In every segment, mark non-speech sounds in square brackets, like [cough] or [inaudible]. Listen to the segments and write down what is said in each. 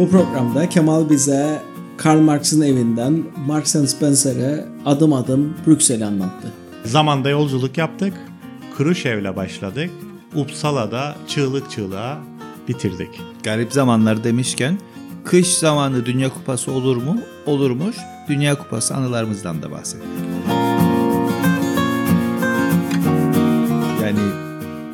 Bu programda Kemal bize Karl Marx'ın evinden Marks and Spencer'e adım adım Brüksel'i anlattı. Zamanda yolculuk yaptık. Kruşev'le başladık. Uppsala'da çığlık çığlığa bitirdik. Garip zamanlar demişken kış zamanı Dünya Kupası olur mu? Olurmuş. Dünya Kupası anılarımızdan da bahsedelim.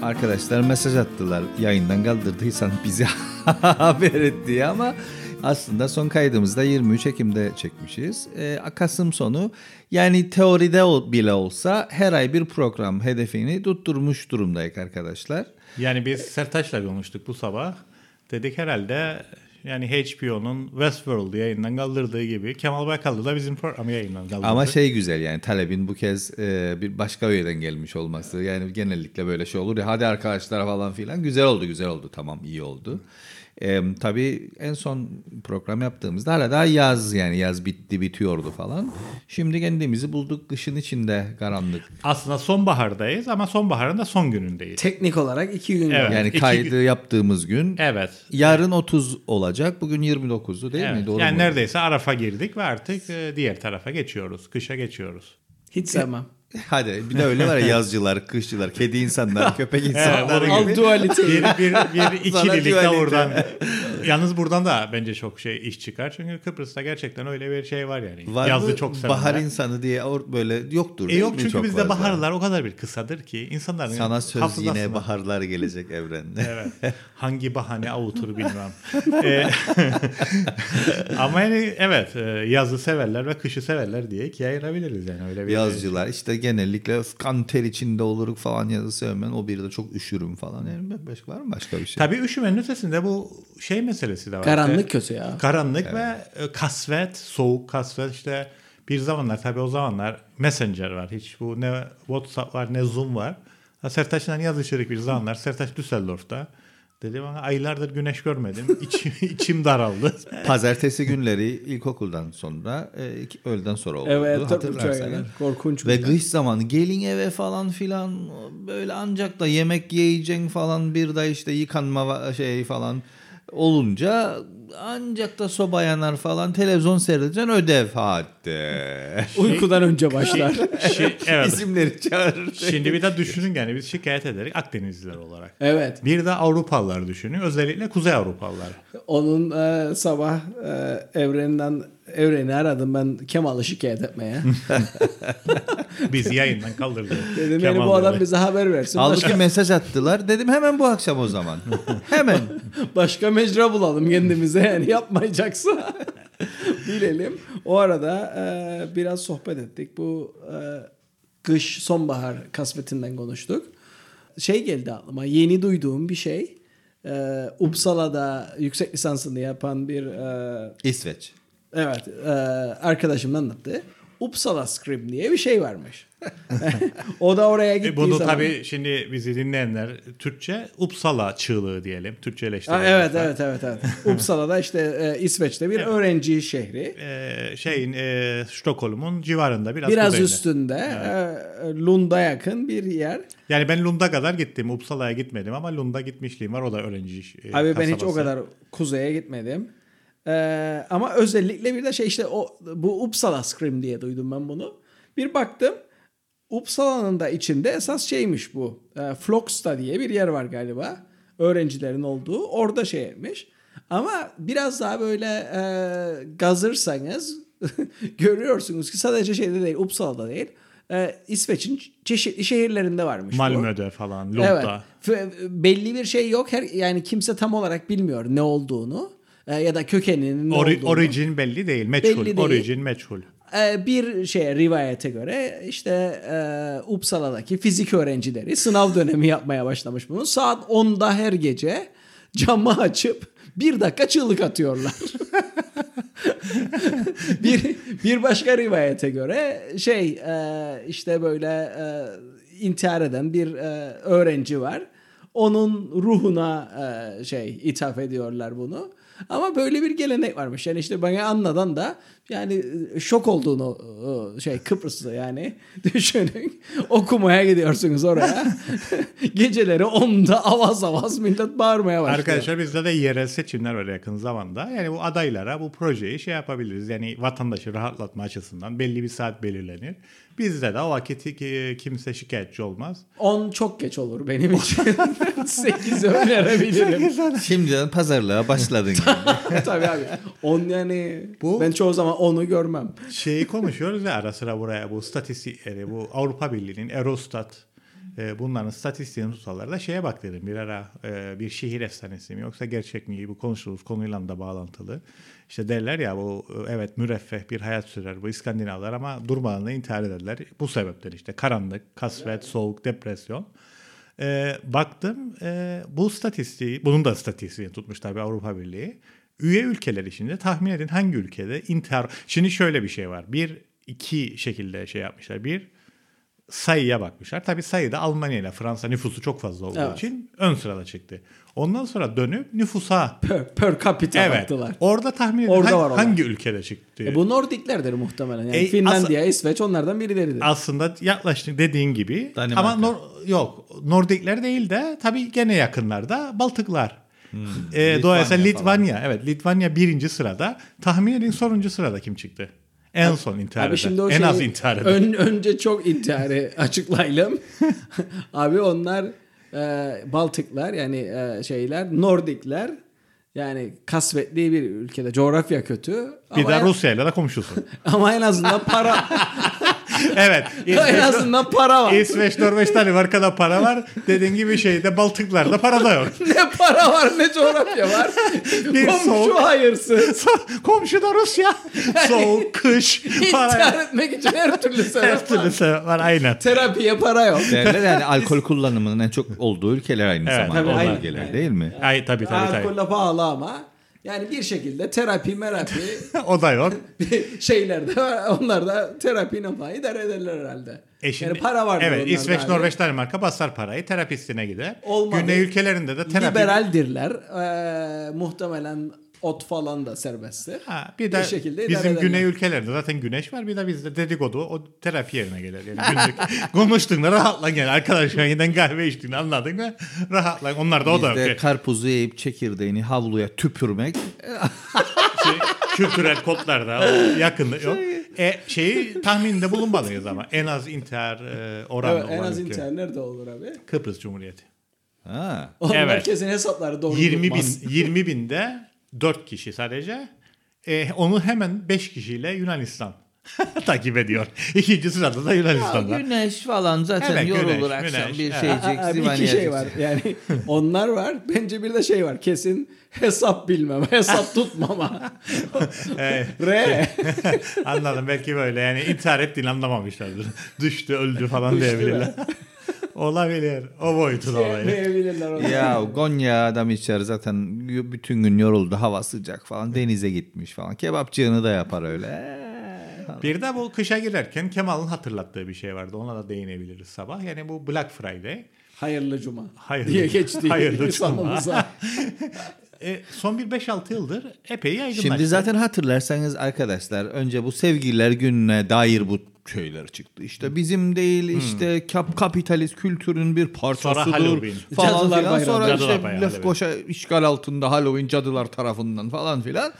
Arkadaşlar mesaj attılar yayından kaldırdıysan bizi [laughs] haber et diye ama aslında son kaydımızda 23 Ekim'de çekmişiz. Ee, Kasım sonu yani teoride bile olsa her ay bir program hedefini tutturmuş durumdayız arkadaşlar. Yani biz Sertaç'la konuştuk bu sabah. Dedik herhalde yani HBO'nun Westworld yayından kaldırdığı gibi Kemal Baykallı da bizim programı yayından kaldırdı. Ama şey güzel yani talebin bu kez e, bir başka üyeden gelmiş olması. Yani genellikle böyle şey olur ya hadi arkadaşlar falan filan. Güzel oldu güzel oldu tamam iyi oldu. E, tabii en son program yaptığımızda hala daha yaz yani yaz bitti bitiyordu falan. Şimdi kendimizi bulduk kışın içinde karanlık. Aslında sonbahardayız ama sonbaharın da son günündeyiz. Teknik olarak iki gün Evet. var. Yani iki kaydı gün- yaptığımız gün Evet. yarın 30 olacak. Bugün 29'u değil Evet. mi? Doğru yani mu? neredeyse Araf'a girdik ve artık e, diğer tarafa geçiyoruz. Kışa geçiyoruz. Hiç sevmem. Hadi bir de öyle var ya yazcılar, kışçılar, kedi insanlar, [laughs] köpek insanlar gibi. Al dualite. bir, bir, bir [laughs] ikililik de buradan. [laughs] Yalnız buradan da bence çok şey iş çıkar. Çünkü Kıbrıs'ta gerçekten öyle bir şey var yani. Var Yazı mı? çok sevenler. Bahar insanı diye or- böyle yoktur. E yok çünkü çok bizde fazla? baharlar o kadar bir kısadır ki insanların Sana söz hafızasına- yine baharlar gelecek evrende. Evet. Hangi bahane avutur bilmem. E, ama yani evet e, yazı severler ve kışı severler diye ikiye ayırabiliriz yani öyle bir Yazıcılar işte genellikle "Öf, kan ter içinde oluruk falan yazı sevmem. O bir de çok üşürüm falan. Yani başka var mı başka bir şey? Tabii üşümenin ötesinde bu şey meselesi de var. Karanlık kötü ya. Karanlık ve e, kasvet, soğuk kasvet işte bir zamanlar tabii o zamanlar Messenger var. Hiç bu ne WhatsApp var ne Zoom var. Sertaç'la yazışırdık bir zamanlar. Sertaç Düsseldorf'ta. Dedi bana aylardır güneş görmedim. İçim, [laughs] içim daraldı. Pazartesi günleri ilkokuldan sonra e, iki- öğleden sonra oldu. Evet, hatırlarsanız. uçağa Korkunç. Ve kış zamanı gelin eve falan filan böyle ancak da yemek yiyeceksin falan bir de işte yıkanma şey falan olunca ancak da soba yanar falan televizyon seyredeceksin ödev hadi. Uykudan önce başlar. Şi- [laughs] evet. İsimleri çağırır. Şimdi bir de düşünün yani biz şikayet ederek Akdenizliler olarak. evet. Bir de Avrupalılar düşünün. Özellikle Kuzey Avrupalılar. Onun e, sabah e, evreninden evreni aradım ben Kemal'ı şikayet etmeye. [laughs] Bizi yayından kaldırdı. Dedim yani Kemal bu adam bize haber versin. Halbuki Başka, mesaj attılar. Dedim hemen bu akşam o zaman. [laughs] hemen. başka mecra bulalım kendimize yani yapmayacaksa. [laughs] Bilelim. O arada e, biraz sohbet ettik. Bu e, kış sonbahar kasvetinden konuştuk. Şey geldi aklıma yeni duyduğum bir şey. E, Uppsala'da yüksek lisansını yapan bir e, İsveç. Evet, e, arkadaşım anlattı. Uppsala Script diye bir şey varmış. [laughs] o da oraya gittiği E bunu zaman. tabii şimdi bizi dinleyenler Türkçe Uppsala çığlığı diyelim. Türkçeleştirelim. Evet, evet, evet, evet. [laughs] Uppsala'da işte e, İsveç'te bir öğrenci şehri. Ee, şeyin e, Stockholm'un civarında biraz, Biraz kuzeyinde. üstünde, e, Lund'a yakın bir yer. Yani ben Lund'a kadar gittim. Uppsala'ya gitmedim ama Lund'a gitmişliğim var. O da öğrenci e, Abi ben hiç o kasabası. kadar kuzeye gitmedim. E, ama özellikle bir de şey işte o bu Uppsala Scream diye duydum ben bunu. Bir baktım Uppsala'nın da içinde esas şeymiş bu. E, Flocksta diye bir yer var galiba. Öğrencilerin olduğu. Orada şey etmiş. Ama biraz daha böyle e, gazırsanız [laughs] görüyorsunuz ki sadece şeyde değil Uppsala'da değil. E, İsveç'in çeşitli şehirlerinde varmış bu. Malmö'de falan, Evet. Lund'da. F- belli bir şey yok. Her yani kimse tam olarak bilmiyor ne olduğunu e, ya da kökeninin Ori- olduğunu. origin belli değil. Meçhul. Belli değil. Origin meçhul. E, bir şeye rivayete göre işte e, Uppsala'daki fizik öğrencileri sınav dönemi yapmaya başlamış bunu. Saat 10'da her gece camı açıp bir dakika çığlık atıyorlar. [laughs] bir bir başka rivayete göre şey e, işte böyle e, intihar eden bir e, öğrenci var. Onun ruhuna e, şey ithaf ediyorlar bunu. Ama böyle bir gelenek varmış. Yani işte bana anladan da yani e, şok olduğunu o şey Kıbrıs'ta yani [laughs] düşünün. Okumaya gidiyorsunuz oraya. [laughs] Geceleri 10'da avaz avaz millet bağırmaya başlıyor. Arkadaşlar bizde de yerel seçimler var yakın zamanda. Yani bu adaylara bu projeyi şey yapabiliriz. Yani vatandaşı rahatlatma açısından belli bir saat belirlenir. Bizde de o vakit ki- kimse şikayetçi olmaz. 10 çok geç olur benim için. [laughs] 8'i önerebilirim. Şimdiden pazarlığa başladın. Tabii abi. 10 yani Bu- ben çoğu zaman onu görmem. Şeyi konuşuyoruz ya ara sıra buraya bu statistikleri bu Avrupa Birliği'nin Eurostat e, bunların statistiğini tutarlar da şeye bak dedim bir ara e, bir şehir efsanesi mi yoksa gerçek mi bu konuştuğumuz konuyla da bağlantılı. İşte derler ya bu e, evet müreffeh bir hayat sürer bu İskandinavlar ama durmadan da intihar ederler. Bu sebepten işte karanlık, kasvet, soğuk, depresyon. E, baktım e, bu statistiği, bunun da statistiğini tutmuş tabii Avrupa Birliği. Üye ülkeler içinde tahmin edin hangi ülkede intihar... Şimdi şöyle bir şey var. Bir, iki şekilde şey yapmışlar. Bir, sayıya bakmışlar. Tabii sayıda Almanya ile Fransa nüfusu çok fazla olduğu Evet. için ön sırada çıktı. Ondan sonra dönüp nüfusa... Per, per capita Evet. baktılar. Orada tahmin edin Orada hangi, var olan. hangi ülkede çıktı? E bu Nordiklerdir muhtemelen. Yani E, Finlandiya, İsveç onlardan birileridir. Aslında yaklaştık dediğin gibi. Danimarka. Ama Nor- yok Nordikler değil de tabii gene yakınlarda Baltıklar. Hmm. Ee, dolayısıyla Litvanya Litvanya, evet Litvanya birinci sırada. Tahmin edin sonuncu sırada kim çıktı? En son intihar Abi şimdi o en az intihar eden. ön- önce çok intiharı [laughs] açıklayalım. [laughs] Abi onlar e, Baltıklar yani e, şeyler Nordikler yani kasvetli bir ülkede coğrafya kötü. Bir ama de Rusya ile de komşusun. [laughs] ama en azından para evet. [laughs] en azından para var. İsveç, Norveç, Danimarka'da para var. Dediğin gibi şeyde Baltıklar'da para da yok. ne para var ne coğrafya var. [laughs] Bir Komşu soğuk- hayırsız. [laughs] Komşu da Rusya. Soğuk, kış, para İntihar etmek için her türlü sebep Her türlü sebep var aynen. Terapiye para yok. Derler yani alkol kullanımının en çok olduğu ülkeler aynı Evet, zamanda. tabii, o aynen. bölgeler değil mi? Ay tabii tabii tabii. Alkolle pahalı ama yani bir şekilde terapi merapi [laughs] o da yok. [laughs] şeyler de var. Onlar da terapi falan idare ederler herhalde. E şimdi- yani para var. Evet İsveç, Norveç, Danimarka basar parayı terapistine gider. Olmadı. Güney ülkelerinde de terapi... Liberaldirler. Ee, muhtemelen ot falan da serbesttir. Ha, bir de Bir şekilde bizim güney ülkelerinde zaten güneş var. Bir de bizde dedikodu o terapi yerine gelir. Yani günlük [laughs] konuştuğunda rahatla gel. Arkadaşlar giden kahve içtiğini anladın mı? Rahatla. Onlar da o da Bizde yok. karpuzu yiyip çekirdeğini havluya tüpürmek [laughs] Şey, kültürel kodlarda o yakında yok. E, şeyi tahminde bulunmalıyız ama en az intihar e, oranı Evet, en az ülke. intihar nerede olur abi? Kıbrıs Cumhuriyeti. ha. Onlar Evet. kesin hesapları doğru 20 bin, tutmaz. 20 binde 4 kişi sadece. E, onu hemen 5 kişiyle Yunanistan [laughs] takip ediyor. İkinci sırada da Ya Yunanistan var. güneş falan zaten Evet, güneş, yorulur akşam güneş, bir evet. şeycik Abi zivani iki şey yiyeceksin. var. Yani [laughs] onlar var. Bence bir de şey var. Kesin hesap bilmem, [laughs] hesap tutmama. Evet. R. Anladım belki böyle yani intihar ettiğini anlamamışlardır. Düştü öldü falan diyebilirler. Olabilir. O boyutun olayı. Diyebilirler onu. Ya Gonya adam içer zaten bütün gün yoruldu hava sıcak falan denize gitmiş falan. Kebapçığını da yapar öyle. [laughs] Bir de bu kışa girerken Kemal'ın hatırlattığı bir şey vardı. Ona da değinebiliriz sabah. Yani bu Black Friday. Hayırlı cuma. Hayırlı- diye geçti. hayırlı insanımıza. [laughs] E, son bir 5-6 yıldır epey yaygınlaştı. Şimdi zaten hatırlarsanız arkadaşlar önce bu sevgililer gününe dair bu şeyler çıktı. İşte bizim değil işte kap kapitalist kültürün bir parçasıdır Sonra Halloween. falan Cadılar filan. Bayramı. Sonra Cadılar işte Lefkoşa işgal altında Halloween cadılar tarafından falan filan.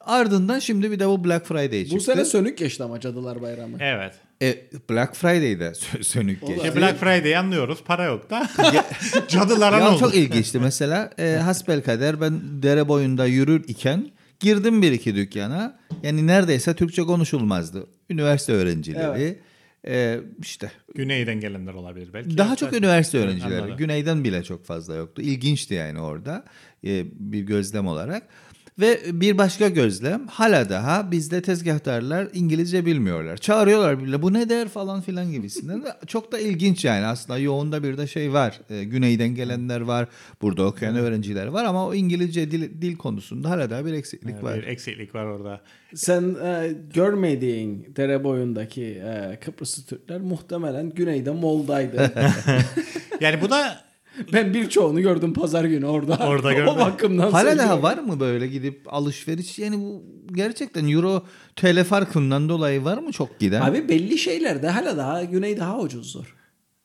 Ardından şimdi bir de bu Black Friday çıktı. Bu sene sönük geçti ama Cadılar Bayramı. Evet. E, Black Friday'de sö- sönük geçti. İşte Black Friday'i anlıyoruz. Para yok da. [laughs] Cadılara ne Ya oldu? çok ilginçti mesela e, hasbelkader ben dere boyunda yürür iken girdim bir iki dükkana. Yani neredeyse Türkçe konuşulmazdı. Üniversite öğrencileri e, işte Güneyden gelenler olabilir belki. daha çok üniversite Evet, öğrencileri. anladım. Güneyden bile çok fazla yoktu. İlginçti yani orada e, bir gözlem olarak. Ve bir başka gözlem hala daha bizde tezgahtarlar İngilizce bilmiyorlar. Çağırıyorlar bile bu ne der falan filan gibisinden. [laughs] Çok da ilginç yani aslında yoğunda bir de şey var. E, güneyden gelenler var. Burada okuyan öğrenciler var ama o İngilizce dil, dil konusunda hala daha bir eksiklik Evet, var. Bir eksiklik var orada. Sen e, görmediğin dere boyundaki e, Kıbrıslı Türkler muhtemelen güneyde Molda'ydı. [laughs] Yani bu da [laughs] Ben birçoğunu gördüm pazar günü orada. Orada [laughs] gördün. o bakımdan Hala söylüyorum. daha var mı böyle gidip alışveriş yani bu gerçekten euro TL farkından dolayı var mı çok giden? Abi belli şeylerde hala daha güney daha ucuzdur.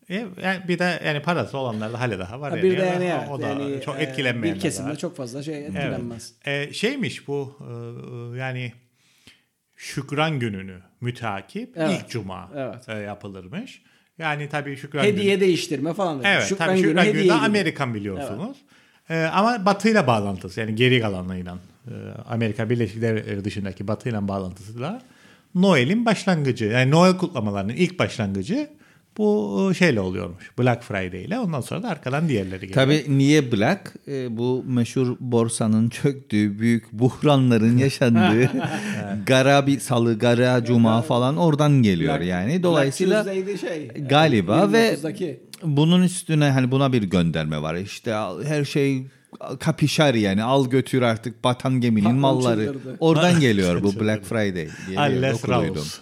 E, yani bir de yani parası olanlar da hala daha var. Ha, yani. bir de Yani yani, o, evet, da yani, çok e, etkilenmeyenler Bir kesimde çok fazla şey Evet. etkilenmez. E, şeymiş bu e, yani Şükran gününü mütakip Evet. ilk cuma Evet. e, yapılırmış. Yani tabii Şükran Hediye günü. değiştirme falan. dedi. Evet Şükran tabii günü Şükran günü hediye de. Amerikan biliyorsunuz. E, ama Batı'yla bağlantısı yani geri kalanıyla e, Amerika Birleşik Devletleri dışındaki Batı'yla bağlantısı da Noel'in başlangıcı. Yani Noel kutlamalarının ilk başlangıcı bu e, şeyle oluyormuş. Black Friday ile. Ondan sonra da arkadan diğerleri geliyor. Tabii niye Black? Ee, bu meşhur borsanın [laughs] çöktüğü, büyük buhranların [laughs] yaşandığı gara bir salı, gara cuma falan oradan geliyor yani. Dolayısıyla Black şey. galiba ve 29'daki. bunun üstüne hani buna bir gönderme var. İşte her şey kapişar yani al götür artık batan geminin Patron malları. çıldırdı. Oradan geliyor bu [laughs] Black Friday diye Alles raus.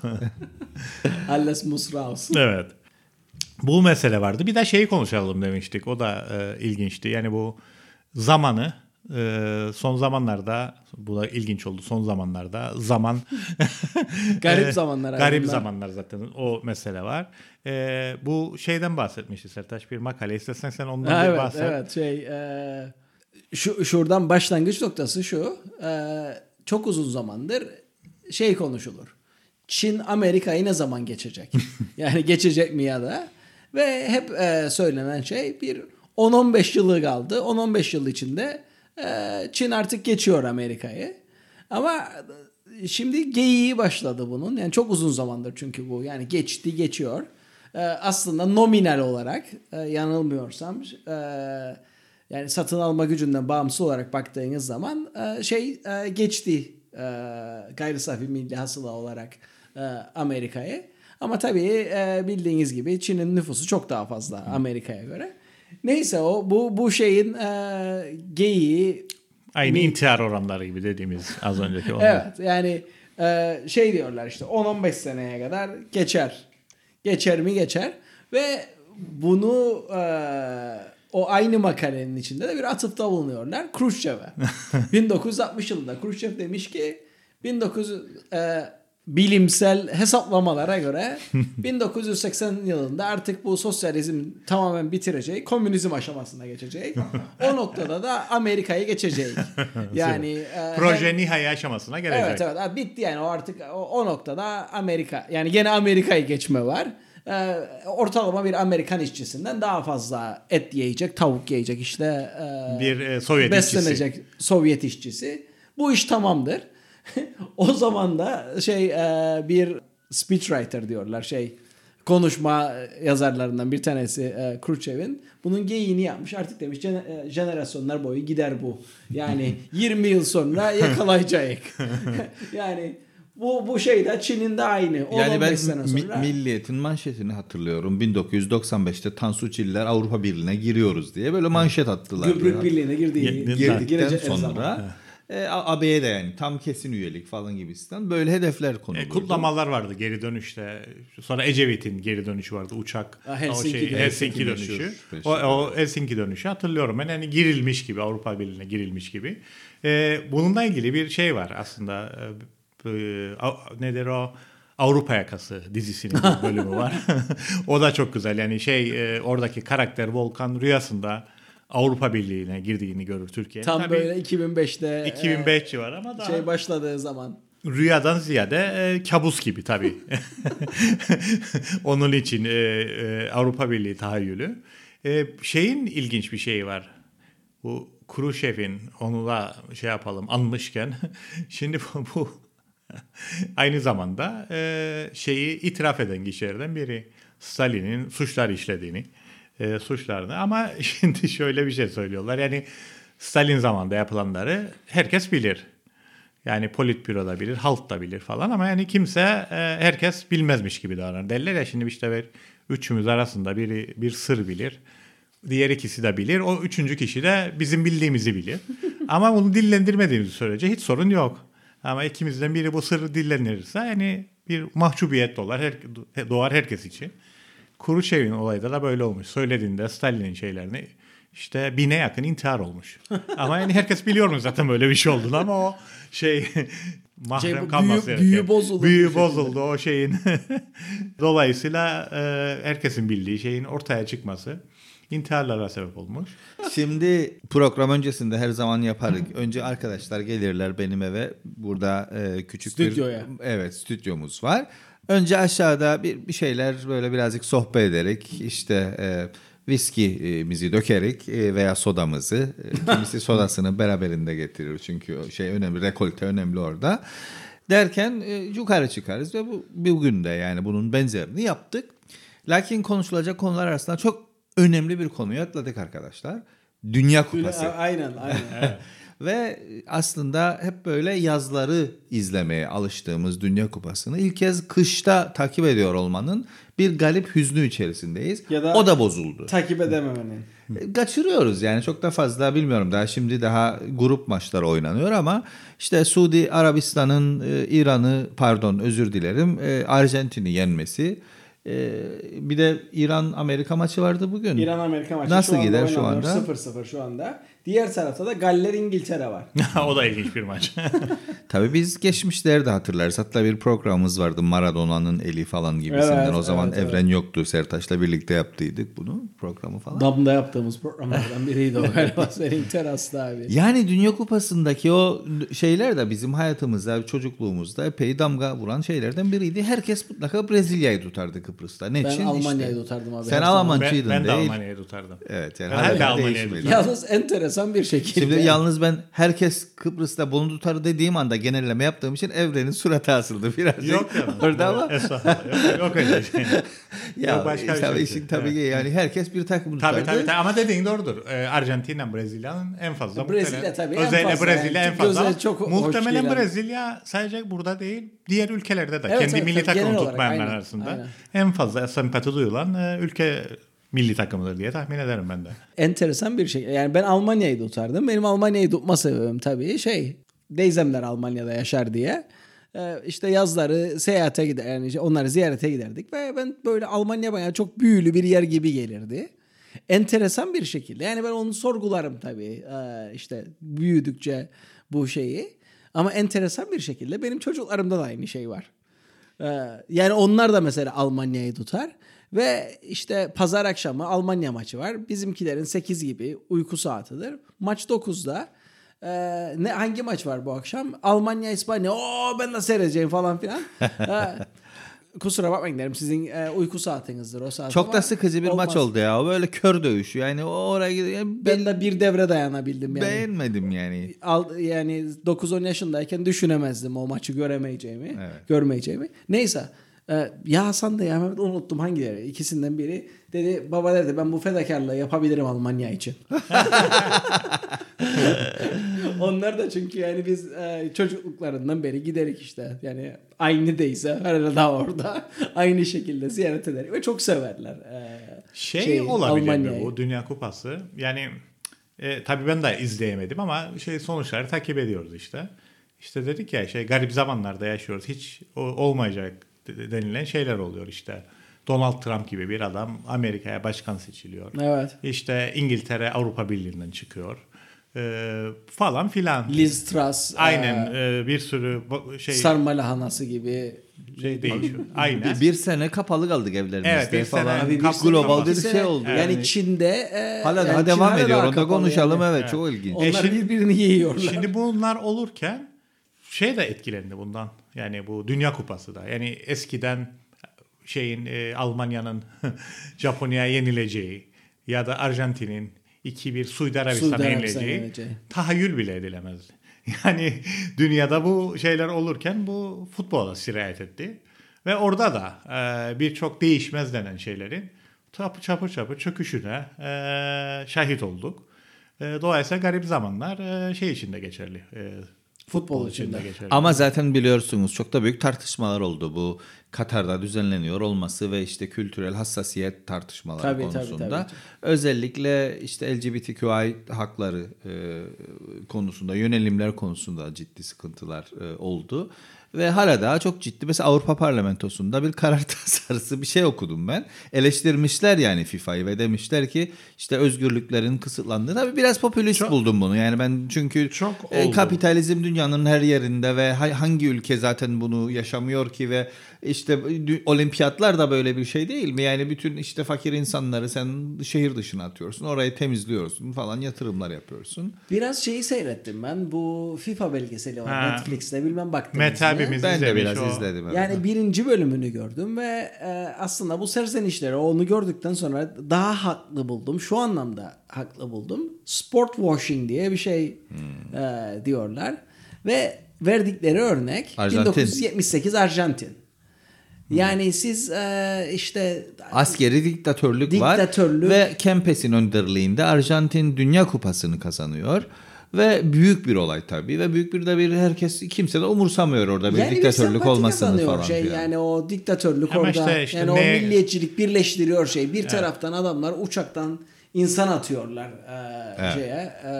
Alles muss raus. evet. Bu mesele vardı. Bir de şeyi konuşalım demiştik. O da e, ilginçti. Yani bu zamanı e, son zamanlarda bu da ilginç oldu. Son zamanlarda zaman [laughs] Garip e, zamanlar Garip bunlar. zamanlar zaten o mesele var. E, bu şeyden bahsetmişti Sertaç bir makale. İstersen sen ondan Ha, bir evet, bahset. evet şey e, şu şuradan başlangıç noktası şu e, çok uzun zamandır şey konuşulur. Çin Amerika'yı ne zaman geçecek? [laughs] yani geçecek mi ya da? Ve hep e, söylenen şey bir 10-15 yılı kaldı. 10-15 yıl içinde e, Çin artık geçiyor Amerika'yı. Ama şimdi geyiği başladı bunun. Yani çok uzun zamandır çünkü bu. Yani geçti geçiyor. Ee, aslında nominal olarak e, yanılmıyorsam e, yani satın alma gücünden bağımsız olarak baktığınız zaman e, şey e, geçti e, gayri safi milli hasıla olarak e, Amerika'yı. Ama tabii e, bildiğiniz gibi Çin'in nüfusu çok daha fazla Amerika'ya göre. Neyse o bu bu şeyin e, geyiği Aynı intihar oranları gibi dediğimiz az önceki [laughs] onlar. Evet yani e, şey diyorlar işte 10-15 seneye kadar geçer. Geçer mi geçer. Ve bunu e, o aynı makalenin içinde de bir atıfta bulunuyorlar. Khrushchev'e. [laughs] 1960 yılında Khrushchev demiş ki 1900 e, bilimsel hesaplamalara göre [laughs] 1980 yılında artık bu sosyalizm tamamen bitirecek, komünizm aşamasına geçecek. o noktada da Amerika'yı geçecek. [laughs] Yani e, Proje nihai aşamasına gelecek. Evet evet bitti yani o artık o, o noktada Amerika yani gene Amerika'yı geçme var. Ee, ortalama bir Amerikan işçisinden daha fazla et yiyecek, tavuk yiyecek işte e, Bir e, Sovyet işçisi. beslenecek Sovyet işçisi. Bu iş tamamdır. [laughs] o zaman da şey e, bir speechwriter diyorlar şey konuşma yazarlarından bir tanesi e, Khrushchev'in bunun geyiğini yapmış. Artık demiş "Jene- e, jenerasyonlar boyu gider bu. Yani [laughs] 20 yıl sonra yakalayacak. [laughs] yani bu bu şey de Çin'in de aynı. 10-15 Yani ben sene mi- sonra. Milliyetin manşetini hatırlıyorum. 1995'te Tansu Çiller Avrupa Birliği'ne giriyoruz diye böyle manşet attılar. Gümrük Birliği'ne girdiği Gi- Girdikten sonra. E, AB'ye de yani tam kesin üyelik falan gibisinden böyle hedefler konulurdu. E, kutlamalar vardı geri dönüşte. Sonra Ecevit'in geri dönüşü vardı uçak. Ha, o Helsinki'de. şey, Helsinki Helsinki dönüşü. O, o Helsinki dönüşü hatırlıyorum ben. Yani girilmiş gibi Avrupa Birliği'ne girilmiş gibi. E, bununla ilgili bir şey var aslında. E, e, nedir o? Avrupa Yakası dizisinin bir bölümü var. [laughs] o da çok güzel. Yani şey e, oradaki karakter Volkan rüyasında Avrupa Birliği'ne girdiğini görür Türkiye. Tam Tabii böyle 2005'te 2005 civarı ama e, daha şey başladığı zaman. Rüyadan ziyade e, kabus gibi tabii. [laughs] [laughs] Onun için e, e, Avrupa Birliği tahayyülü. E, şeyin ilginç bir şeyi var. Bu Khrushchev'in onu da şey yapalım anmışken. [laughs] Şimdi bu, bu aynı zamanda e, şeyi itiraf eden kişilerden biri. Stalin'in suçlar işlediğini, e, suçlarını ama [laughs] şimdi şöyle bir şey söylüyorlar. Yani Stalin zamanında yapılanları herkes bilir. Yani politbüro da bilir, halk da bilir falan ama yani kimse e, herkes bilmezmiş gibi davranır. Derler ya şimdi işte bir üçümüz arasında biri bir sır bilir. Diğer ikisi de bilir. O üçüncü kişi de bizim bildiğimizi bilir. [laughs] ama bunu dillendirmediğimiz sürece hiç sorun yok. Ama ikimizden biri bu sırrı dillendirirse yani bir mahcubiyet doğar, her, doğar herkes için. Khrushchev'in olayda da böyle olmuş. Söylediğinde Stalin'in şeylerini işte bine yakın intihar olmuş. [laughs] ama yani herkes biliyor mu zaten böyle bir şey olduğunu ama o şey [laughs] mahrem Şey, kalması büyü- büyü bozuldu bir Büyü bozuldu o şeyin. [laughs] Dolayısıyla e, herkesin bildiği şeyin ortaya çıkması intiharlara sebep olmuş. Şimdi program öncesinde her zaman yaparız. Önce arkadaşlar gelirler benim eve. Burada e, küçük Stüdyoya. bir evet stüdyomuz var. Önce aşağıda bir, bir şeyler böyle birazcık sohbet ederek işte e, viskimizi dökerek e, veya sodamızı e, [laughs] kimisi sodasını beraberinde getirir çünkü şey önemli rekolte önemli orada. Derken e, yukarı çıkarız ve bu bugün de yani bunun benzerini yaptık. Lakin konuşulacak konular arasında çok önemli bir konuyu atladık arkadaşlar. Dünya Kupası. Aynen aynen. [laughs] Ve aslında hep böyle yazları izlemeye alıştığımız Dünya Kupası'nı ilk kez kışta takip ediyor olmanın bir garip hüznü içerisindeyiz. Ya da- o da bozuldu. Takip edememenin. E, Kaçırıyoruz yani çok da fazla bilmiyorum daha şimdi daha grup maçları oynanıyor ama işte Suudi Arabistan'ın e, İran'ı pardon özür dilerim e, Arjantin'i yenmesi e, bir de İran Amerika maçı vardı bugün. İran Amerika maçı Nasıl şu gider şu anda? 0-0 şu anda. Diğer tarafta da Galler İngiltere var. [laughs] o da ilginç bir maç. [laughs] Tabii biz geçmişlerde hatırlarız. Hatta bir programımız vardı Maradona'nın eli falan gibisinden. Evet, o zaman evet, Evren yoktu. Sertaç'la birlikte yaptıydık bunu programı falan. Damda yaptığımız programlardan biriydi o galiba. [laughs] Senin terasta abi. Yani Dünya Kupası'ndaki o şeyler de bizim hayatımızda, çocukluğumuzda epey damga vuran şeylerden biriydi. Herkes mutlaka Brezilya'yı tutardı Kıbrıs'ta. Ne Ben için? Almanya'yı İşte. tutardım abi. Sen. Almancıydın ben, ben de değil. Almanya'yı tutardım. Evet yani Ben hala de Almanya'yı tutardım. Yalnız enteresan bir şekilde. Şimdi yalnız ben herkes Kıbrıs'ta bunu tutar dediğim anda genelleme yaptığım için Evren'in suratı asıldı birazcık. Yok ya. Orada [laughs] ama. Yok, yok öyle şey. [laughs] ya Yok, başka bir tabii şey. işin tabii ki Evet. yani herkes bir takım tutardı. Tabii tabii tabii. ama dediğin doğrudur. Ee, Arjantin'le Brezilya'nın en fazla. Brezilya muhtemelen- tabii en Özellikle fazla Brezilya yani. en fazla. Çok muhtemelen. Brezilya sadece burada değil diğer ülkelerde de. Evet, Kendi evet, milli olarak, tutmayanlar arasında aynen. en fazla sempati duyulan e, ülke milli takımıdır diye tahmin ederim ben de. enteresan bir şey. Yani ben Almanya'yı tutardım. Benim Almanya'yı tutma sebebim tabii şey. Deyzemler Almanya'da yaşar diye. Ee, işte yazları seyahate gider yani işte onları ziyarete giderdik ve ben böyle Almanya bana çok büyülü bir yer gibi gelirdi. Enteresan bir şekilde yani ben onu sorgularım tabii ee, işte büyüdükçe bu şeyi ama enteresan bir şekilde benim çocuklarımda da aynı şey var. Ee, yani onlar da mesela Almanya'yı tutar ve işte pazar akşamı Almanya maçı var. Bizimkilerin 8 gibi uyku saatidir. Maç 9'da. Ee, ne hangi maç var bu akşam? Almanya İspanya. Oo ben de seyredeceğim falan filan. [laughs] Kusura bakmayın derim sizin e, uyku saatinizdir o saat. Çok da sıkıcı bir maç olmaz. oldu ya. Böyle kör dövüş. Yani oraya gidiyor. Yani Ben de bir devre dayanabildim yani. beğenmedim yani. Al, yani 9-10 yaşındayken düşünemezdim o maçı göremeyeceğimi, Evet. görmeyeceğimi. Neyse. E, ya Hasan da ya Mehmet unuttum hangileri. İkisinden biri dedi baba dedi ben bu fedakarlığı yapabilirim Almanya için. [laughs] Onlar da çünkü yani biz e, çocukluklarından beri giderik işte. Yani aynı değilse hala daha orada [laughs] aynı şekilde ziyaret ederek ve çok severler. e, Şey şeyi, olabilir mi bu Dünya Kupası? Yani e, tabii ben de izleyemedim ama şey sonuçları takip ediyoruz işte. İşte dedik ya şey garip zamanlarda yaşıyoruz. Hiç olmayacak denilen şeyler oluyor işte. Donald Trump gibi bir adam Amerika'ya başkan seçiliyor. Evet. İşte İngiltere Avrupa Birliği'nden çıkıyor. E, falan filan. Liz Truss. Aynen e, e, bir sürü şey sarma lahanası gibi şey değişiyor. [laughs] Aynen. Bir, bir sene kapalı kaldık evlerimizde Evet, bir falan. sene Bir kapalı global bir şey oldu. Yani, Yani, Çin'de e, hala yani daha Çin devam ediyor. daha Onu da kapalı konuşalım yani. evet, Evet. çok ilginç. Onlar E şimdi- birbirini yiyorlar. Şimdi bunlar olurken şey de etkilendi bundan. Yani bu Dünya Kupası da. Yani eskiden şeyin e, Almanya'nın [laughs] Japonya'ya yenileceği ya da Arjantin'in 2-1 Suudi Arabistan'a yenileceği tahayyül bile edilemezdi. [laughs] Yani dünyada bu şeyler olurken bu futbola sirayet etti. Ve orada da e, birçok değişmez denen şeylerin çapı çapı çapı çöküşüne e, şahit olduk. E, dolayısıyla garip zamanlar e, şey için de geçerli. E, Futbol için de geçerli. Ama zaten biliyorsunuz çok da büyük tartışmalar oldu bu Katar'da düzenleniyor olması ve işte kültürel hassasiyet tartışmaları Tabii, tabii, konusunda. tabii. Özellikle işte LGBTQI hakları e, konusunda, yönelimler konusunda ciddi sıkıntılar e, oldu. Ve hala daha çok ciddi. Mesela Avrupa Parlamentosu'nda bir karar [laughs] tasarısı bir şey okudum ben. Eleştirmişler yani FIFA'yı ve demişler ki işte özgürlüklerin kısıtlandığı. Tabii biraz popülist buldum bunu. Yani ben çünkü Çok e, kapitalizm dünyanın her yerinde ve ha- hangi ülke zaten bunu yaşamıyor ki ve işte olimpiyatlar da böyle bir şey değil mi? Yani bütün işte fakir insanları sen şehir dışına atıyorsun. Orayı temizliyorsun falan yatırımlar yapıyorsun. Biraz şeyi seyrettim ben. Bu FIFA belgeseli var Ha. Netflix'te. Bilmem baktınız Mete mı? Abimiz Ben de biraz o. izledim. evet. Yani birinci bölümünü gördüm ve e, aslında bu serzenişleri onu gördükten sonra daha haklı buldum. Şu anlamda haklı buldum. Sport washing diye bir şey Hmm. e, diyorlar. Ve verdikleri örnek Arjantin. 1978 Arjantin. Yani siz e, işte Askeri diktatörlük, Diktatörlük. var ve Kempes'in önderliğinde Arjantin Dünya Kupası'nı kazanıyor. Ve büyük bir olay tabii ve büyük bir de bir herkes kimse de umursamıyor orada bir yani bir diktatörlük sempati olmasını falan şey filan. yani o diktatörlük Ama orada işte- işte yani o ne- milliyetçilik birleştiriyor şey bir taraftan adamlar uçaktan insan atıyorlar e, Evet. şeye e,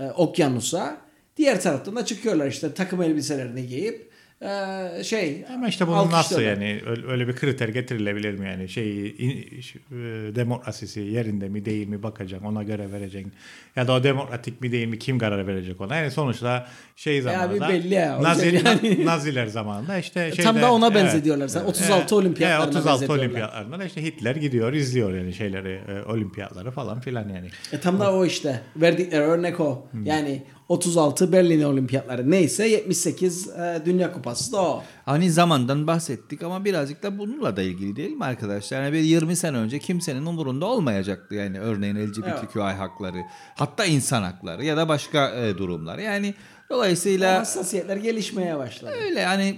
e, okyanusa diğer taraftan da çıkıyorlar işte takım elbiselerini giyip e, şey Ama işte bunun nasıl yani öyle, bir kriter getirilebilir mi yani şey in- ş- e, demokrasisi yerinde mi değil mi bakacaksın ona göre vereceksin ya da o demokratik mi değil mi kim karar verecek ona yani sonuçta şey zamanında bir belli ya, Nazi, yani. Naziler zamanında işte şeyde, Tam da ona evet, benzediyorlar. Sen 36 olimpiyatlarına 36 benzetiyorlar. olimpiyatlarında da işte Hitler gidiyor izliyor yani şeyleri e, olimpiyatları falan filan yani. E, tam da o işte verdikleri örnek o Hmm. yani 36 Berlin olimpiyatları neyse 78 e, Dünya Kupası da o. Aynı zamandan bahsettik ama birazcık da bununla da ilgili değil mi arkadaşlar? Yani bir 20 sene önce kimsenin umurunda olmayacaktı yani örneğin LGBTQI hakları, hatta insan hakları ya da başka e, durumlar. Yani dolayısıyla Hassasiyetler gelişmeye başladı. Öyle yani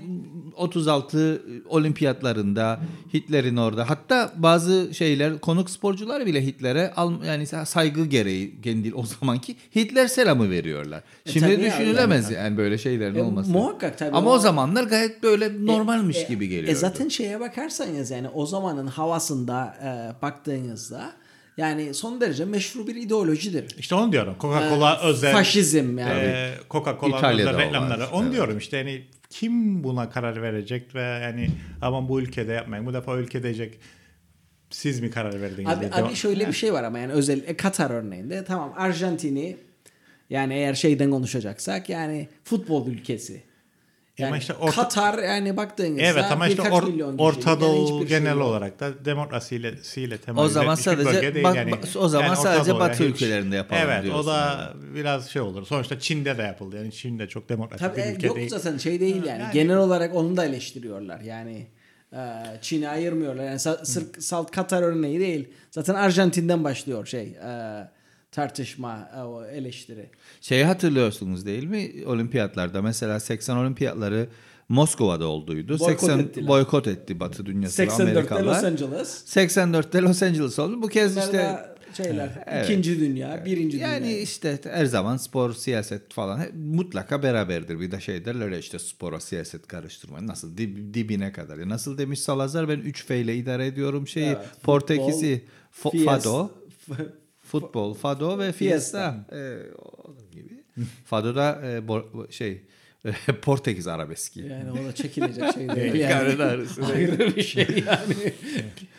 36 olimpiyatlarında Hitler'in orada hatta bazı şeyler konuk sporcular bile Hitler'e yani saygı gereği kendi o zamanki Hitler selamı veriyorlar. E Şimdi ya, düşünülemez yani böyle şeylerin E, olması. muhakkak tabii Ama o- o zamanlar gayet böyle normalmiş E, gibi geliyor. E zaten şeye bakarsanız yani o zamanın havasında e, baktığınızda yani son derece meşru bir ideolojidir. İşte onu diyorum. Coca-Cola özel Faşizm yani. e, Coca-Cola özel reklamları. var, Onu evet. diyorum işte yani kim buna karar verecek ve yani aman bu ülkede yapmayın. Bu defa ülke diyecek siz mi karar verdiniz? Abi, abi şöyle bir şey var ama yani özellikle Katar örneğinde tamam Arjantin'i yani eğer şeyden konuşacaksak yani futbol ülkesi. Yani Ama işte orta- Katar yani baktığınızda Evet ama işte birkaç or, milyon Orta yani Doğu hiçbir şey genel yok. olarak da demokrasiyle siyle temayüz O zaman etmiş bir sadece bölge değil bak- yani. o zaman Orta sadece Doğu'ya Batı ülkelerinde yapalım Evet diyorsun o da biraz şey olur. Sonuçta Çin'de de yapıldı. Yani Çin'de çok demokratik Tabii bir e, ülke yok değil. zaten şey değil yani. yani- Genel olarak onu da eleştiriyorlar. Yani e, Çin'i ayırmıyorlar. Yani sırf salt Katar örneği değil. Zaten Arjantin'den başlıyor şey e, tartışma, o eleştiri. Şeyi hatırlıyorsunuz değil mi? Olimpiyatlarda mesela 80 olimpiyatları Moskova'da olduydu. Boykot 80 ettiler. boykot etti Batı dünyası ve 84'te Los Amerikalılar. Angeles. 84'te Los Angeles oldu. Bu kez Bunlar işte şeyler. [laughs] Evet. ikinci dünya, birinci yani dünya. işte her zaman spor, siyaset falan mutlaka beraberdir. Bir de şey derler işte spora siyaset karıştırmayın. Nasıl dib- dibine kadar. Nasıl demiş Salazar ben 3 F ile idare ediyorum şeyi. Evet, Portekiz'i, futbol, Fado, Fies- [laughs] futbol, Fado ve Fiesta. Ee, onun gibi. [laughs] Fado da e, bo- şey [laughs] Portekiz arabeski. Yani o da çekilecek şey değil. [laughs] Yani. Ayrı bir şey yani.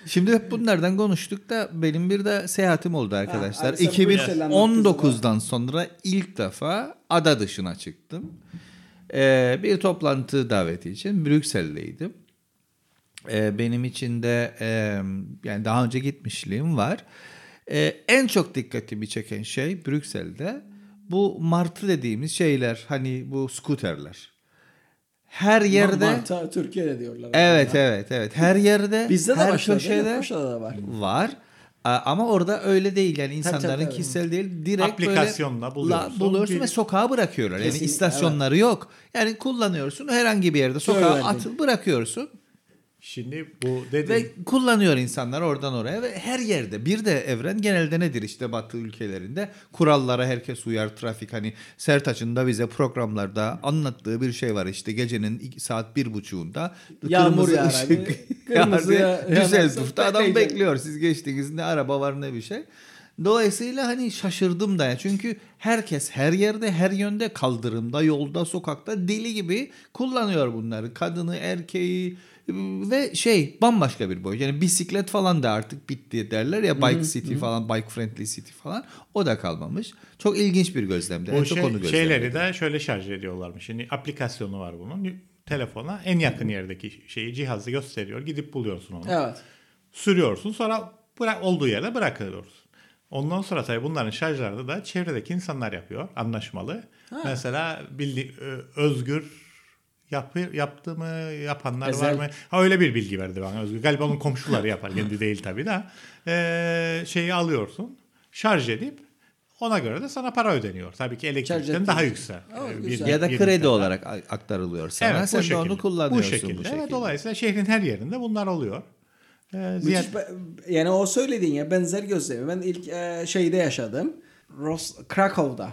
Şimdi hep bunlardan konuştuk da benim bir de seyahatim oldu arkadaşlar. anlattın 2019'dan sonra ilk defa ada dışına çıktım. Ee, bir toplantı daveti için Brüksel'deydim. Ee, benim için de e, yani daha önce gitmişliğim var. Ee, en çok dikkatimi çeken şey Brüksel'de bu martı dediğimiz şeyler hani bu skuterler. Her yerde Marta Türkiye'de diyorlar. Evet evet evet. Her yerde Bizde de her başladı. köşede da var. var. A- Ama orada öyle değil yani insanların tabii. kişisel değil direkt Aplikasyonla böyle buluyorsun. la- buluyorsun Bir- ve sokağa bırakıyorlar. Yani Kesinlikle, istasyonları yok. Yani kullanıyorsun herhangi bir yerde sokağa atıl bırakıyorsun Şimdi bu dedi ve kullanıyor insanlar oradan oraya ve her yerde. Bir de evren genelde nedir işte batı ülkelerinde? Kurallara herkes uyar trafik. Hani Sertaç'ın da bize programlarda anlattığı bir şey var işte. Gecenin saat bir buçuğunda Yağmur yağar ışık abi. [laughs] Kırmızı yanarsa Düsseldorf'ta adam bekliyor. Siz geçtiniz ne araba var ne bir şey Dolayısıyla hani şaşırdım da ya. Çünkü herkes her yerde, her yönde, kaldırımda, yolda, sokakta deli gibi kullanıyor bunları. Kadını, erkeği ve şey bambaşka bir boy. Yani bisiklet falan da artık bitti derler ya bike city falan, bike friendly city falan. O da kalmamış. Çok ilginç bir gözlemdi. En Bu çok şey- onu şeyleri de şöyle şarj ediyorlarmış. Şimdi aplikasyonu var bunun. Telefona en yakın yerdeki şeyi cihazı gösteriyor. Gidip buluyorsun onu. Evet. Sürüyorsun sonra bırak, olduğu yere bırakıyoruz. Ondan sonra tabii bunların şarjlarını da çevredeki insanlar yapıyor. Anlaşmalı. Mesela bildi, özgür yapı, yaptı mı yapanlar Ezel. var mı? Ha, öyle bir bilgi verdi bana Özgür. Galiba onun komşuları yapar. Kendi değil tabii de. Ee, şeyi alıyorsun. Şarj edip ona göre de sana para ödeniyor. Tabii ki elektrikten daha yüksek. Ee, ya da bir kredi miktarda. olarak aktarılıyor sana. Evet, Sen bu de şekilde. onu kullanıyorsun bu şekilde. bu şekilde. Evet, dolayısıyla şehrin her yerinde bunlar oluyor. Ee, Ziyad- yani o söylediğin ya benzer gözlemi. Ben ilk e, şeyde yaşadım. Ros Krakow'da.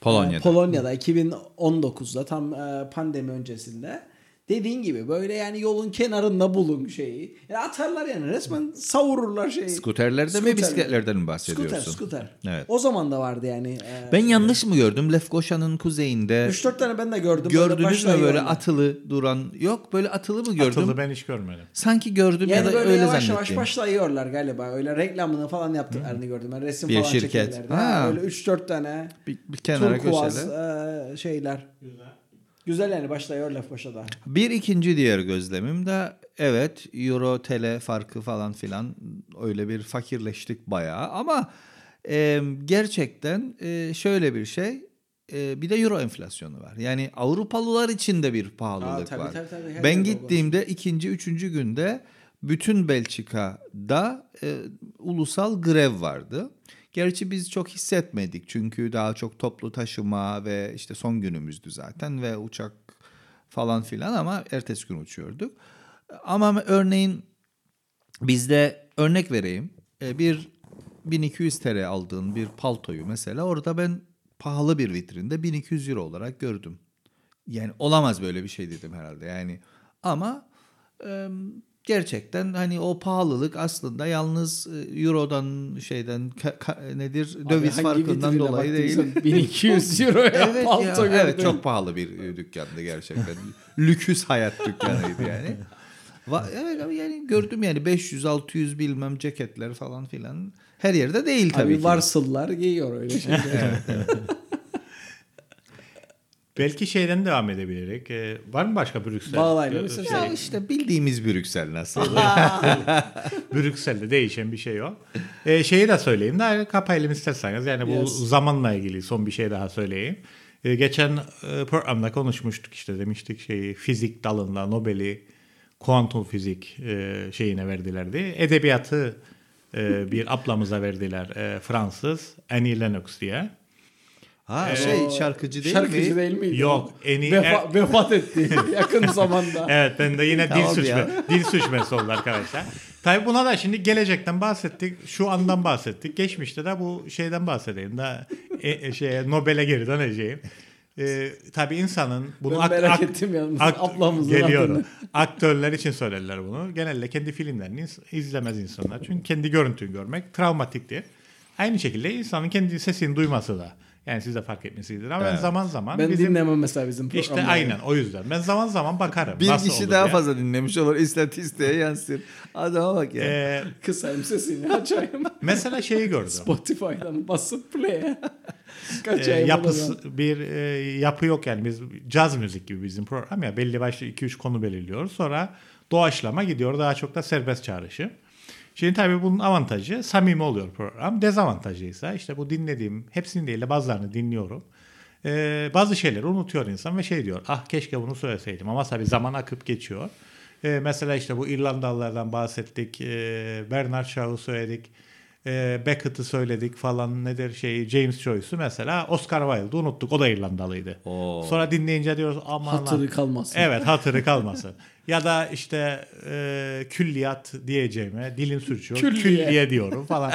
Polonya'da. E, Polonya'da 2019'da tam e, pandemi öncesinde. Dediğin gibi böyle yani yolun kenarında bulun şeyi. Yani atarlar yani resmen savururlar şeyi. Skuterlerde mi bisikletlerden mi bahsediyorsun? Skuter, skuter. Evet. O zaman da vardı yani. E, Ben yanlış mı gördüm? Lefkoşa'nın kuzeyinde 3-4 tane ben de gördüm. Gördünüz mü böyle onlar. atılı duran? Yok böyle atılı mı gördüm? Atılı ben hiç görmedim. Sanki gördüm Yani ya da böyle öyle yavaş zannettim. yavaş başlayıyorlar galiba. Öyle reklamını falan yaptıklarını gördüm. Ben resim Bir falan şirket. Ha. Böyle 3-4 tane bir, bir kenara turkuaz köşede. e, şeyler. Güzel yani başlıyor Lefkoşa'da. Bir ikinci diğer gözlemim de evet euro tele farkı falan filan öyle bir fakirleştik bayağı ama e, gerçekten e, şöyle bir şey e, bir de euro enflasyonu var. Yani Avrupalılar için de bir pahalılık Aa, tabii, var. tabii, tabii. Ben gittiğimde ikinci üçüncü günde bütün Belçika'da e, ulusal grev vardı. Gerçi biz çok hissetmedik çünkü daha çok toplu taşıma ve işte son günümüzdü zaten ve uçak falan filan ama ertesi gün uçuyorduk. Ama örneğin bizde örnek vereyim e, bir 1200 TL aldığın bir paltoyu mesela orada ben pahalı bir vitrinde 1200 euro olarak gördüm. Yani olamaz böyle bir şey dedim herhalde yani ama gerçekten hani o pahalılık aslında yalnız e, eurodan şeyden ka- ka- nedir döviz Abi hangi farkından dolayı değil. baktıysan 1200 euroya Evet, ya, gördüm. evet çok pahalı bir dükkandı gerçekten. [laughs] Lüküs hayat dükkanıydı yani. Evet yani gördüm yani 500 600 bilmem ceketler falan filan. Her yerde değil tabii Abi ki. varsıllar giyiyor öyle şeyler. [laughs] Belki şeyden devam edebilirik. Ee, var mı başka Brüksel? Bağlayla Ee, mesela şey, Ya işte bildiğimiz Brüksel nasıl? [laughs] [laughs] Brüksel'de değişen bir şey yok. Ee, şeyi de söyleyeyim de kapayalım isterseniz. Yani bu Yes. zamanla ilgili son bir şey daha söyleyeyim. Ee, geçen e, programda konuşmuştuk işte demiştik şeyi fizik dalında Nobel'i kuantum fizik e, şeyine verdilerdi. Edebiyatı e, bir ablamıza verdiler e, Fransız Annie Lennox diye. Ha şey şarkıcı değil Şarkıcı mi? değil miydi? Yok, en iyi- Vefa- vefat etti [laughs] yakın zamanda. [laughs] Evet ben de yine dil suçme, dil suçması oldu arkadaşlar. Tabii buna da şimdi gelecekten bahsettik. Şu andan bahsettik. Geçmişte de bu şeyden bahsedeyim. Da e, e, şeye Nobel'e geri döneceğim. Ee, tabii insanın bunu Ben ak- merak ak- ettim yalnız ak- ablamızın geliyor. adını. Aktörler için söylediler bunu. Genelde kendi filmlerini iz- izlemez insanlar. Çünkü kendi görüntüyü görmek travmatiktir. Aynı şekilde insanın kendi sesini duyması da. Yani siz de fark etmişsinizdir. Ama ben Evet. zaman zaman Ben bizim dinlemem mesela bizim işte programları. aynen o yüzden. Ben zaman zaman bakarım. Bir nasıl kişi olur daha diye. fazla dinlemiş olur. İstatistiğe yansır. Adama bak ya. Ee, Kısayım sesini açayım. mesela şeyi gördüm. Spotify'dan basıp play'e. Ee, Kaçayım yapısı bir e, yapı yok yani biz caz müzik gibi bizim program ya belli başlı 2-3 konu belirliyoruz. Sonra doğaçlama gidiyor daha çok da serbest çağrışım. Şimdi tabii bunun avantajı samimi oluyor program. Dezavantajı ise işte bu dinlediğim hepsini değil de bazılarını dinliyorum. Ee, bazı şeyleri unutuyor insan ve şey diyor ah keşke bunu söyleseydim ama tabii zaman akıp geçiyor. Ee, mesela işte bu İrlandalılardan bahsettik. Ee, Bernard Shaw'u söyledik. Ee, Beckett'ı söyledik falan nedir şey James Joyce'u mesela Oscar Wilde'ı unuttuk. O da İrlandalıydı. Oo. Sonra dinleyince diyoruz aman lan. Hatırı kalmasın. Evet hatırı kalmasın. [laughs] ya da işte e, külliyat diyeceğime dilim sürçüyor. Külliye. Külliye. diyorum falan.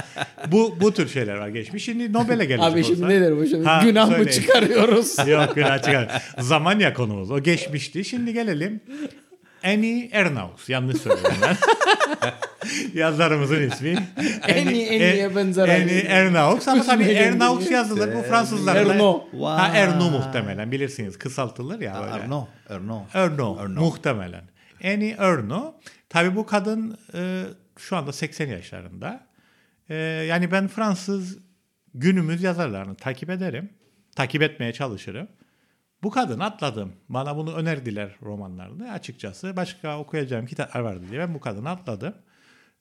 bu bu tür şeyler var geçmiş. Şimdi Nobel'e gelecek Abi şimdi olsa- ne derim bu şimdi? Ha, Günah mı söyleyin. çıkarıyoruz? [laughs] Yok günah çıkar. Zaman ya konumuz. O geçmişti. Şimdi gelelim Annie Ernaux. Yanlış söyledim ben. [laughs] Yazarımızın ismi. Annie, Annie'ye benzer. Annie Ernaux. Ama tabii Annie. yazılır. Bu Fransızlar. Erno. Ha Erno muhtemelen. Bilirsiniz. Kısaltılır ya böyle. Erno. Erno. Erno, muhtemelen. Annie Erno. Tabii bu kadın e, şu anda 80 yaşlarında. E, yani ben Fransız günümüz yazarlarını takip ederim. Takip etmeye çalışırım. Bu kadını atladım. Bana bunu önerdiler romanlarını. Açıkçası başka okuyacağım kitaplar vardı diye ben bu kadını atladım.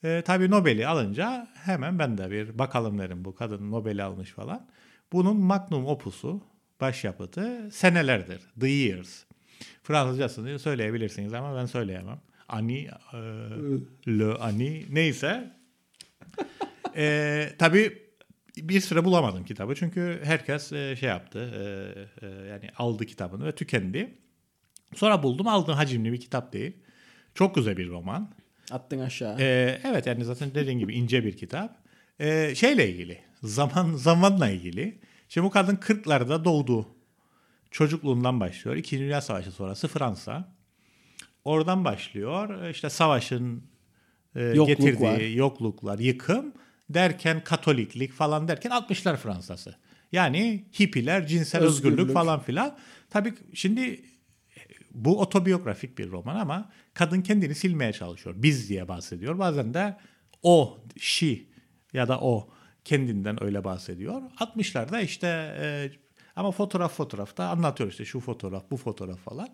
E, tabii Nobel'i alınca hemen ben de bir bakalım derim bu kadın Nobel'i almış falan. Bunun magnum opusu, başyapıtı senelerdir. The Years. Fransızcasını söyleyebilirsiniz ama ben söyleyemem. Ani, e, le ani neyse. e, tabii bir süre bulamadım kitabı çünkü herkes e, şey yaptı e, e, yani aldı kitabını ve tükendi. Sonra buldum aldım hacimli bir kitap değil. Çok güzel bir roman. Attın aşağı. Ee, evet yani zaten dediğin gibi ince bir kitap. Ee, şeyle ilgili, zaman zamanla ilgili. Şimdi bu kadın 40'larda doğdu. Çocukluğundan başlıyor. İkinci Dünya Savaşı sonrası Fransa. Oradan başlıyor. İşte savaşın e, Yokluk getirdiği var. yokluklar, yıkım derken Katoliklik falan derken 60'lar Fransası. Yani hippiler, cinsel özgürlük, Özgürlük. falan filan. Tabii şimdi bu otobiyografik bir roman ama kadın kendini silmeye çalışıyor. Biz diye bahsediyor. Bazen de o, she ya da o kendinden öyle bahsediyor. 60'larda işte e, ama fotoğraf fotoğrafta anlatıyor işte şu fotoğraf, bu fotoğraf falan.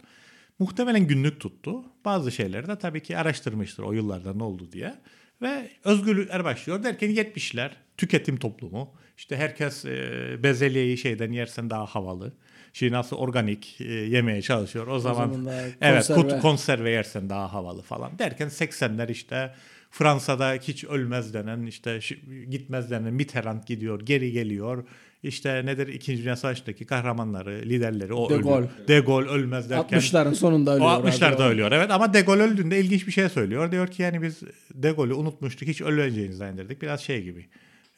Muhtemelen günlük tuttu. Bazı şeyleri de tabii ki araştırmıştır o yıllarda ne oldu diye. Ve özgürlükler başlıyor derken 70'ler tüketim toplumu. İşte herkes e, bezelyeyi şeyden yersen daha havalı. Şimdi nasıl organik e, yemeye çalışıyor. O, zaman, zaman da evet konserve. konserve yersen daha havalı falan derken 80'ler işte Fransa'da hiç ölmez denen işte gitmez denen Mitterrand gidiyor geri geliyor. İşte nedir 2. Dünya Savaşı'ndaki kahramanları, liderleri o De ölüyor. Gaulle. De Gaulle ölmez derken 60'ların sonunda o ölüyor. 60'larda abi. ölüyor evet ama De Gaulle öldüğünde ilginç bir şey söylüyor. Diyor ki yani biz De Gaulle'ü unutmuştuk hiç öleceğini zannederdik. Biraz şey gibi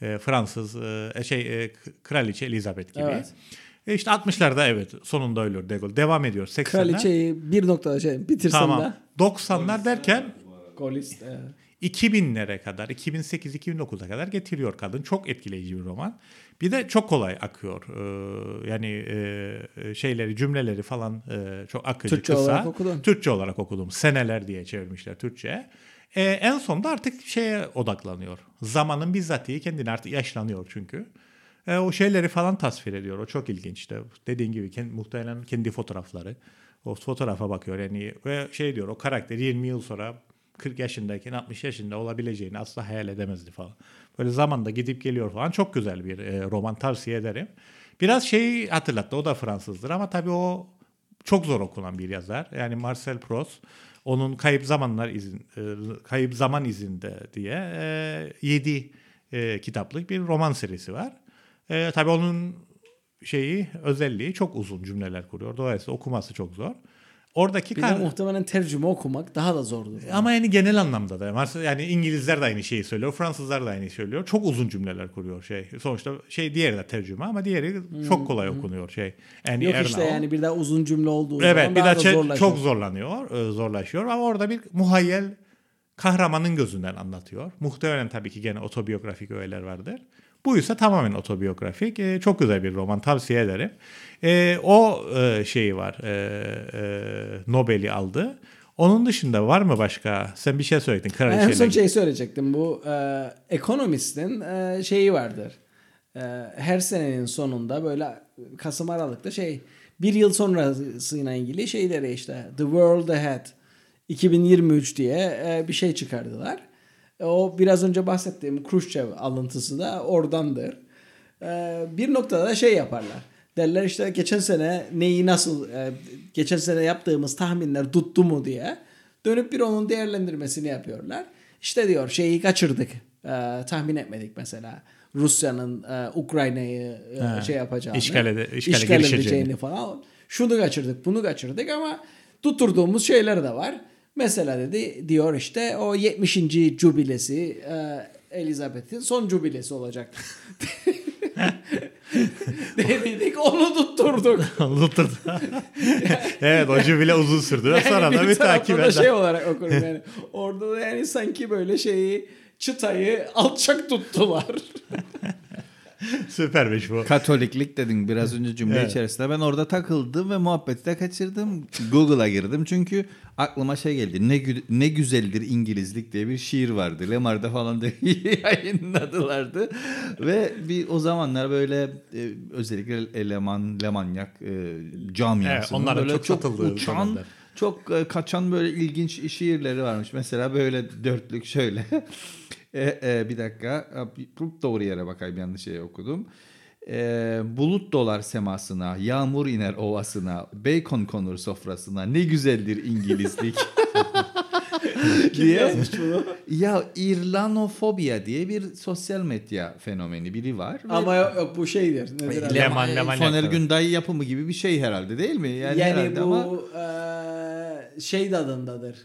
e, Fransız e, şey e, kraliçe Elizabeth gibi. Evet. E işte 60'larda evet sonunda ölüyor De Gaulle. Devam ediyor 80'ler. Kraliçeyi bir noktada şey bitirsen Tamam. de. 90'lar derken Golist. evet. 2000'lere kadar 2008-2009'a kadar getiriyor kadın. Çok etkileyici bir roman. Bir de çok kolay akıyor. Ee, yani e, şeyleri cümleleri falan e, çok akıcı Türkçe kısa. olarak okudun. Türkçe olarak okudum. Seneler diye çevirmişler Türkçe'ye. Ee, en sonunda artık şeye odaklanıyor. Zamanın bizzatihi kendini artık yaşlanıyor çünkü. Ee, o şeyleri falan tasvir ediyor. O çok ilginç. İşte dediğin gibi kendi, muhtemelen kendi fotoğrafları. O fotoğrafa bakıyor yani ve şey diyor o karakter 20 yıl sonra 40 yaşındayken 60 yaşında olabileceğini asla hayal edemezdi falan. Böyle zamanda gidip geliyor falan. Çok güzel bir e, roman tavsiye ederim. Biraz şeyi hatırlattı. O da Fransızdır ama tabii o çok zor okunan bir yazar. Yani Marcel Proust onun Kayıp Zamanlar izin e, Kayıp Zaman izinde diye 7 kitaplık bir roman serisi var. E, tabii onun şeyi özelliği çok uzun cümleler kuruyor. Dolayısıyla okuması çok zor. Oradaki Bir de kar- muhtemelen tercüme okumak daha da zordur. ama yani genel anlamda da. Yani İngilizler de aynı şeyi söylüyor, Fransızlar da aynı şeyi söylüyor. Çok uzun cümleler kuruyor şey. Sonuçta şey diğeri de tercüme ama diğeri çok kolay okunuyor şey. Yani Yok işte Ernaux. yani bir daha uzun cümle olduğu Evet zaman bir daha de da zorlaşır. çok zorlanıyor, e, zorlaşıyor ama orada bir muhayyel kahramanın gözünden anlatıyor. Muhtemelen tabii ki gene otobiyografik öğeler vardır. Bu ise tamamen otobiyografik. E, çok güzel bir roman tavsiye ederim. E, o e, şeyi var. E, e, Nobel'i aldı. Onun dışında var mı başka? Sen bir şey söyledin. En Kraliçeyle. son şey söyleyecektim. Bu e, Economist'in e, şeyi vardır. E, her senenin sonunda böyle Kasım Aralık'ta şey bir yıl sonrasıyla ilgili şeyleri işte The World Ahead 2023 diye e, bir şey çıkardılar. E, o biraz önce bahsettiğim Khrushchev alıntısı da oradandır. E, bir noktada da şey yaparlar. Derler işte geçen sene neyi nasıl e, geçen sene yaptığımız tahminler tuttu mu diye dönüp bir onun değerlendirmesini yapıyorlar. İşte diyor şeyi kaçırdık. E, tahmin etmedik mesela. Rusya'nın e, Ukrayna'yı e, şey yapacağını, işgal ede- işgale işgal edeceğini falan. Şunu kaçırdık, bunu kaçırdık ama tutturduğumuz şeyler de var. Mesela dedi diyor işte o 70. jubilesi e, Elizabeth'in son jubilesi olacak. [laughs] Dedik onu tutturdu [laughs] oturduk. Unutturdu. evet o cümle uzun sürdü. ve Sonra da bir takip da eder. şey olarak okurum yani. Orada da yani sanki böyle şeyi çıtayı alçak tuttular. [laughs] [laughs] Süpermiş bu. Katoliklik dedin biraz önce cümle Evet. içerisinde. Ben orada takıldım ve muhabbeti de kaçırdım. Google'a girdim çünkü aklıma şey geldi. Ne ne güzeldir İngilizlik diye bir şiir vardı. Lemar'da falan da [laughs] yayınladılardı. ve bir o zamanlar böyle e, özellikle Leman, Lemanyak e, camiasının Evet, böyle çok satıldığı uçan, dönemler. çok e, kaçan böyle ilginç şiirleri varmış. Mesela böyle dörtlük şöyle. E, e, bir dakika. E, Doğru yere bakayım yanlış şey okudum. E, bulut dolar semasına, yağmur iner ovasına, bacon konur sofrasına. Ne güzeldir İngilizlik. [laughs] [laughs] diye. Yazmış bunu. Ya İrlanofobia diye bir sosyal medya fenomeni biri var. Ve- Ama yok, yok bu şeydir. Nedir? Leman, Leman Soner. Günday yapımı gibi bir şey herhalde değil mi? Yani, Yani, bu ama eee, şey adındadır.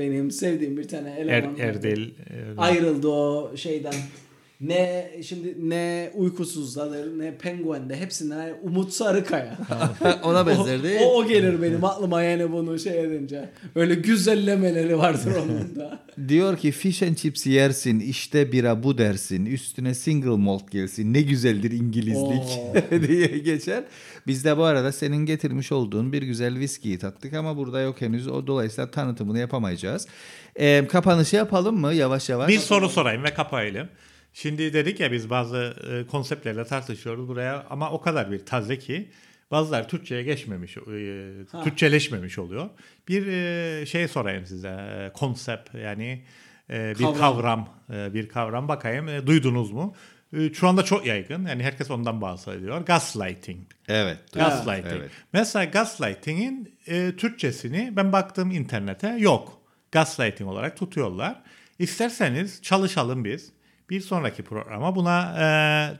Benim sevdiğim bir tane Er, eleman vardı. Erdil. e, Ayrıldı o şeyden. Ne şimdi ne uykusuzdadır ne penguende hepsine Umut Sarıkaya. ona o, benzer değil. o, o gelir benim aklıma yani bunu şey edince. Öyle güzellemeleri vardır onun da. [laughs] Diyor ki fish and chips yersin işte bira bu dersin üstüne single malt gelsin ne güzeldir İngilizlik [laughs] diye geçer. Biz de bu arada senin getirmiş olduğun bir güzel viskiyi tattık ama burada yok henüz o dolayısıyla tanıtımını yapamayacağız. Ee, kapanışı yapalım mı yavaş yavaş? Bir soru sorayım ve kapayalım. Şimdi dedik ya biz bazı e, konseptlerle tartışıyoruz buraya ama o kadar bir taze ki bazıları Türkçe'ye geçmemiş, e, Türkçeleşmemiş oluyor. Bir e, şey sorayım size, e, konsept yani e, bir Kavram. kavram, e, bir kavram bakayım e, duydunuz mu? E, Şu anda çok yaygın yani herkes ondan bahsediyor. Gaslighting. Evet. Gaslighting. Evet. Mesela gaslighting'in e, Türkçesini ben baktım internete yok. Gaslighting olarak tutuyorlar. İsterseniz çalışalım biz. Bir sonraki programa buna e,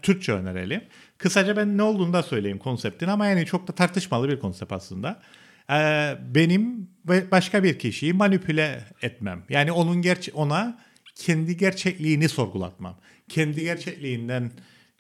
Türkçe önerelim. Kısaca ben ne olduğunu da söyleyeyim konseptin ama yani çok da tartışmalı bir konsept aslında. E, benim ve başka bir kişiyi manipüle etmem. Yani onun gerçe ona kendi gerçekliğini sorgulatmam. Kendi gerçekliğinden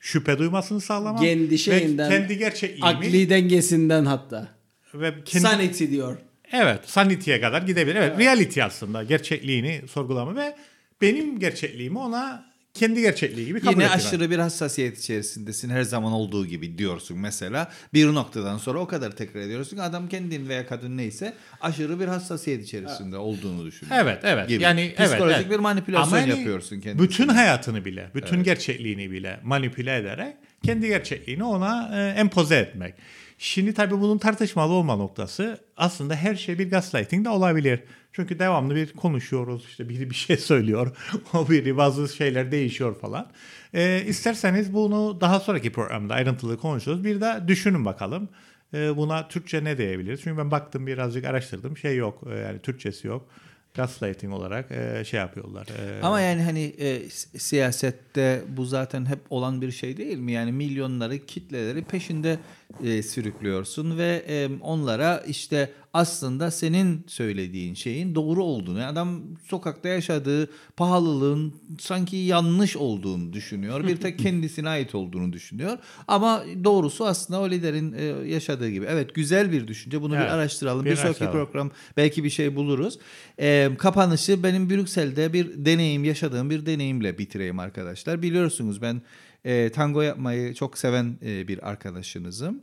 şüphe duymasını sağlamam. Kendi ve şeyinden, kendi gerçekliğimi Akli dengesinden hatta. ve kendi Sanity diyor. Evet, sanity'ye kadar gidebilir. Evet, reality aslında gerçekliğini sorgulama ve benim gerçekliğimi ona kendi gerçekliği gibi kabul Yine ettirmem. aşırı bir hassasiyet içerisindesin her zaman olduğu gibi diyorsun mesela. Bir noktadan sonra o kadar tekrar ediyorsun ki adam kendin veya kadın neyse aşırı bir hassasiyet içerisinde olduğunu düşünüyor. Evet, evet. Gibi. Yani evet, Psikolojik evet. bir manipülasyon Ama yani yapıyorsun kendine. Bütün hayatını bile, bütün gerçekliğini bile manipüle ederek kendi gerçekliğini ona e, empoze etmek. Şimdi tabii bunun tartışmalı olma noktası aslında her şey bir gaslighting de olabilir. Çünkü devamlı bir konuşuyoruz işte biri bir şey [laughs] söylüyor o biri bazı şeyler değişiyor falan. E, isterseniz bunu daha sonraki programda ayrıntılı konuşuruz. Bir de düşünün bakalım e, buna Türkçe ne diyebiliriz? Çünkü ben baktım birazcık araştırdım şey yok e, yani Türkçesi yok. Gaslighting olarak e, şey yapıyorlar. E, Ama yani hani e, si- siyasette bu zaten hep olan bir şey değil mi? Yani milyonları, kitleleri peşinde e, sürüklüyorsun ve e, onlara işte aslında senin söylediğin şeyin doğru olduğunu, yani adam sokakta yaşadığı pahalılığın sanki yanlış olduğunu düşünüyor. Bir tek [laughs] kendisine ait olduğunu düşünüyor. Ama doğrusu aslında o liderin e, yaşadığı gibi. Evet güzel bir düşünce. Bunu Evet, bir araştıralım. bir Bir, sonraki araştıralım. program belki bir şey buluruz. Ee, kapanışı benim Brüksel'de bir deneyim yaşadığım bir deneyimle bitireyim arkadaşlar. Biliyorsunuz ben e, tango yapmayı çok seven e, bir arkadaşınızım.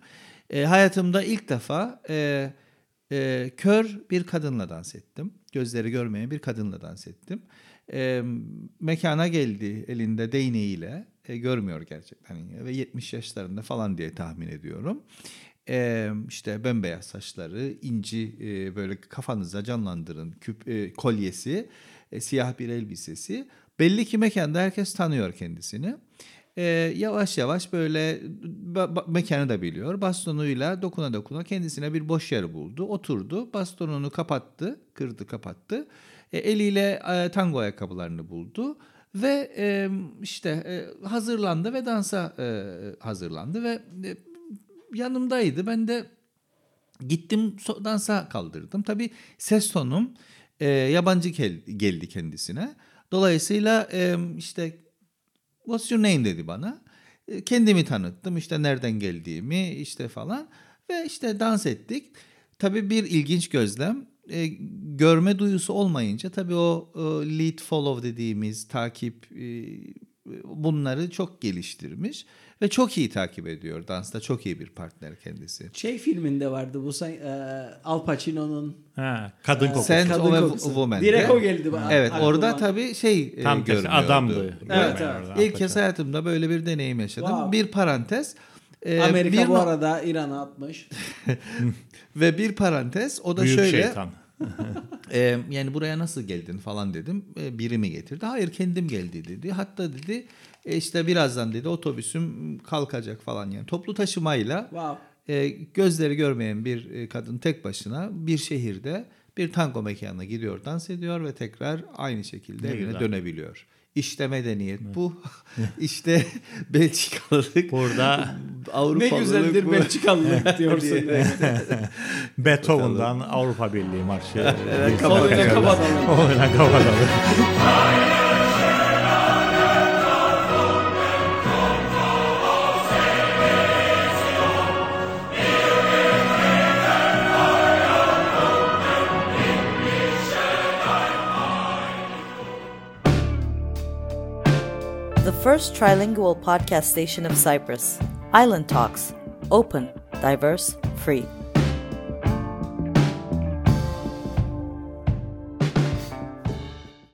E, hayatımda ilk defa e, e, kör bir kadınla dans ettim. Gözleri görmeyen bir kadınla dans ettim. E, mekana geldi elinde değneğiyle. E, görmüyor gerçekten ve 70 yaşlarında falan diye tahmin ediyorum. E, işte bembeyaz saçları, inci e, böyle kafanıza canlandırın küp e, kolyesi, e, siyah bir elbisesi. Belli ki mekanda herkes tanıyor kendisini. E, yavaş yavaş böyle ba- mekanı da biliyor. Bastonuyla dokuna dokuna kendisine bir boş yer buldu. Oturdu. Bastonunu kapattı. Kırdı kapattı. E, eliyle e, tango ayakkabılarını buldu. Ve e, işte e, hazırlandı ve dansa e, hazırlandı ve e, yanımdaydı. Ben de gittim so- dansa kaldırdım. Tabii ses tonum e, yabancı gel- geldi kendisine. Dolayısıyla e, işte what's your name dedi bana. E, kendimi tanıttım işte nereden geldiğimi işte falan. Ve işte dans ettik. Tabii bir ilginç gözlem. E, görme duyusu olmayınca tabii o e, lead follow dediğimiz takip e, bunları çok geliştirmiş ve çok iyi takip ediyor. Dansta çok iyi bir partner kendisi. Şey filminde vardı bu say- e, Al Pacino'nun Ha, kadın kokusu. Scent kadın of kokusu. Woman. Direkt o geldi bana. Evet aklıma. orada tabii şey e, Tam görünüyordu. adamdı. Evet, evet. İlk kez hayatımda böyle bir deneyim yaşadım. Wow. Bir parantez. e, Amerika bir bu arada İran'a atmış. [laughs] Ve bir parantez o da Büyük şöyle. şeytan. [laughs] e, yani buraya nasıl geldin falan dedim. E, biri mi getirdi? Hayır kendim geldi dedi. Hatta dedi e, işte birazdan dedi otobüsüm kalkacak falan yani. Toplu taşımayla Wow. e, gözleri görmeyen bir e, kadın tek başına bir şehirde bir tango mekanına gidiyor, dans ediyor ve tekrar aynı şekilde Ne evine güzel. dönebiliyor. [laughs] İşte medeniyet bu. işte Belçikalılık. Burada Ne Avrupalılık güzeldir bu. Belçikalılık [laughs] diyorsun. [laughs] Beethoven'dan Avrupa Birliği marşı. Bir kapatalım. Oyuna kapatalım. First trilingual podcast station of Cyprus. Island Talks. Open, diverse, free.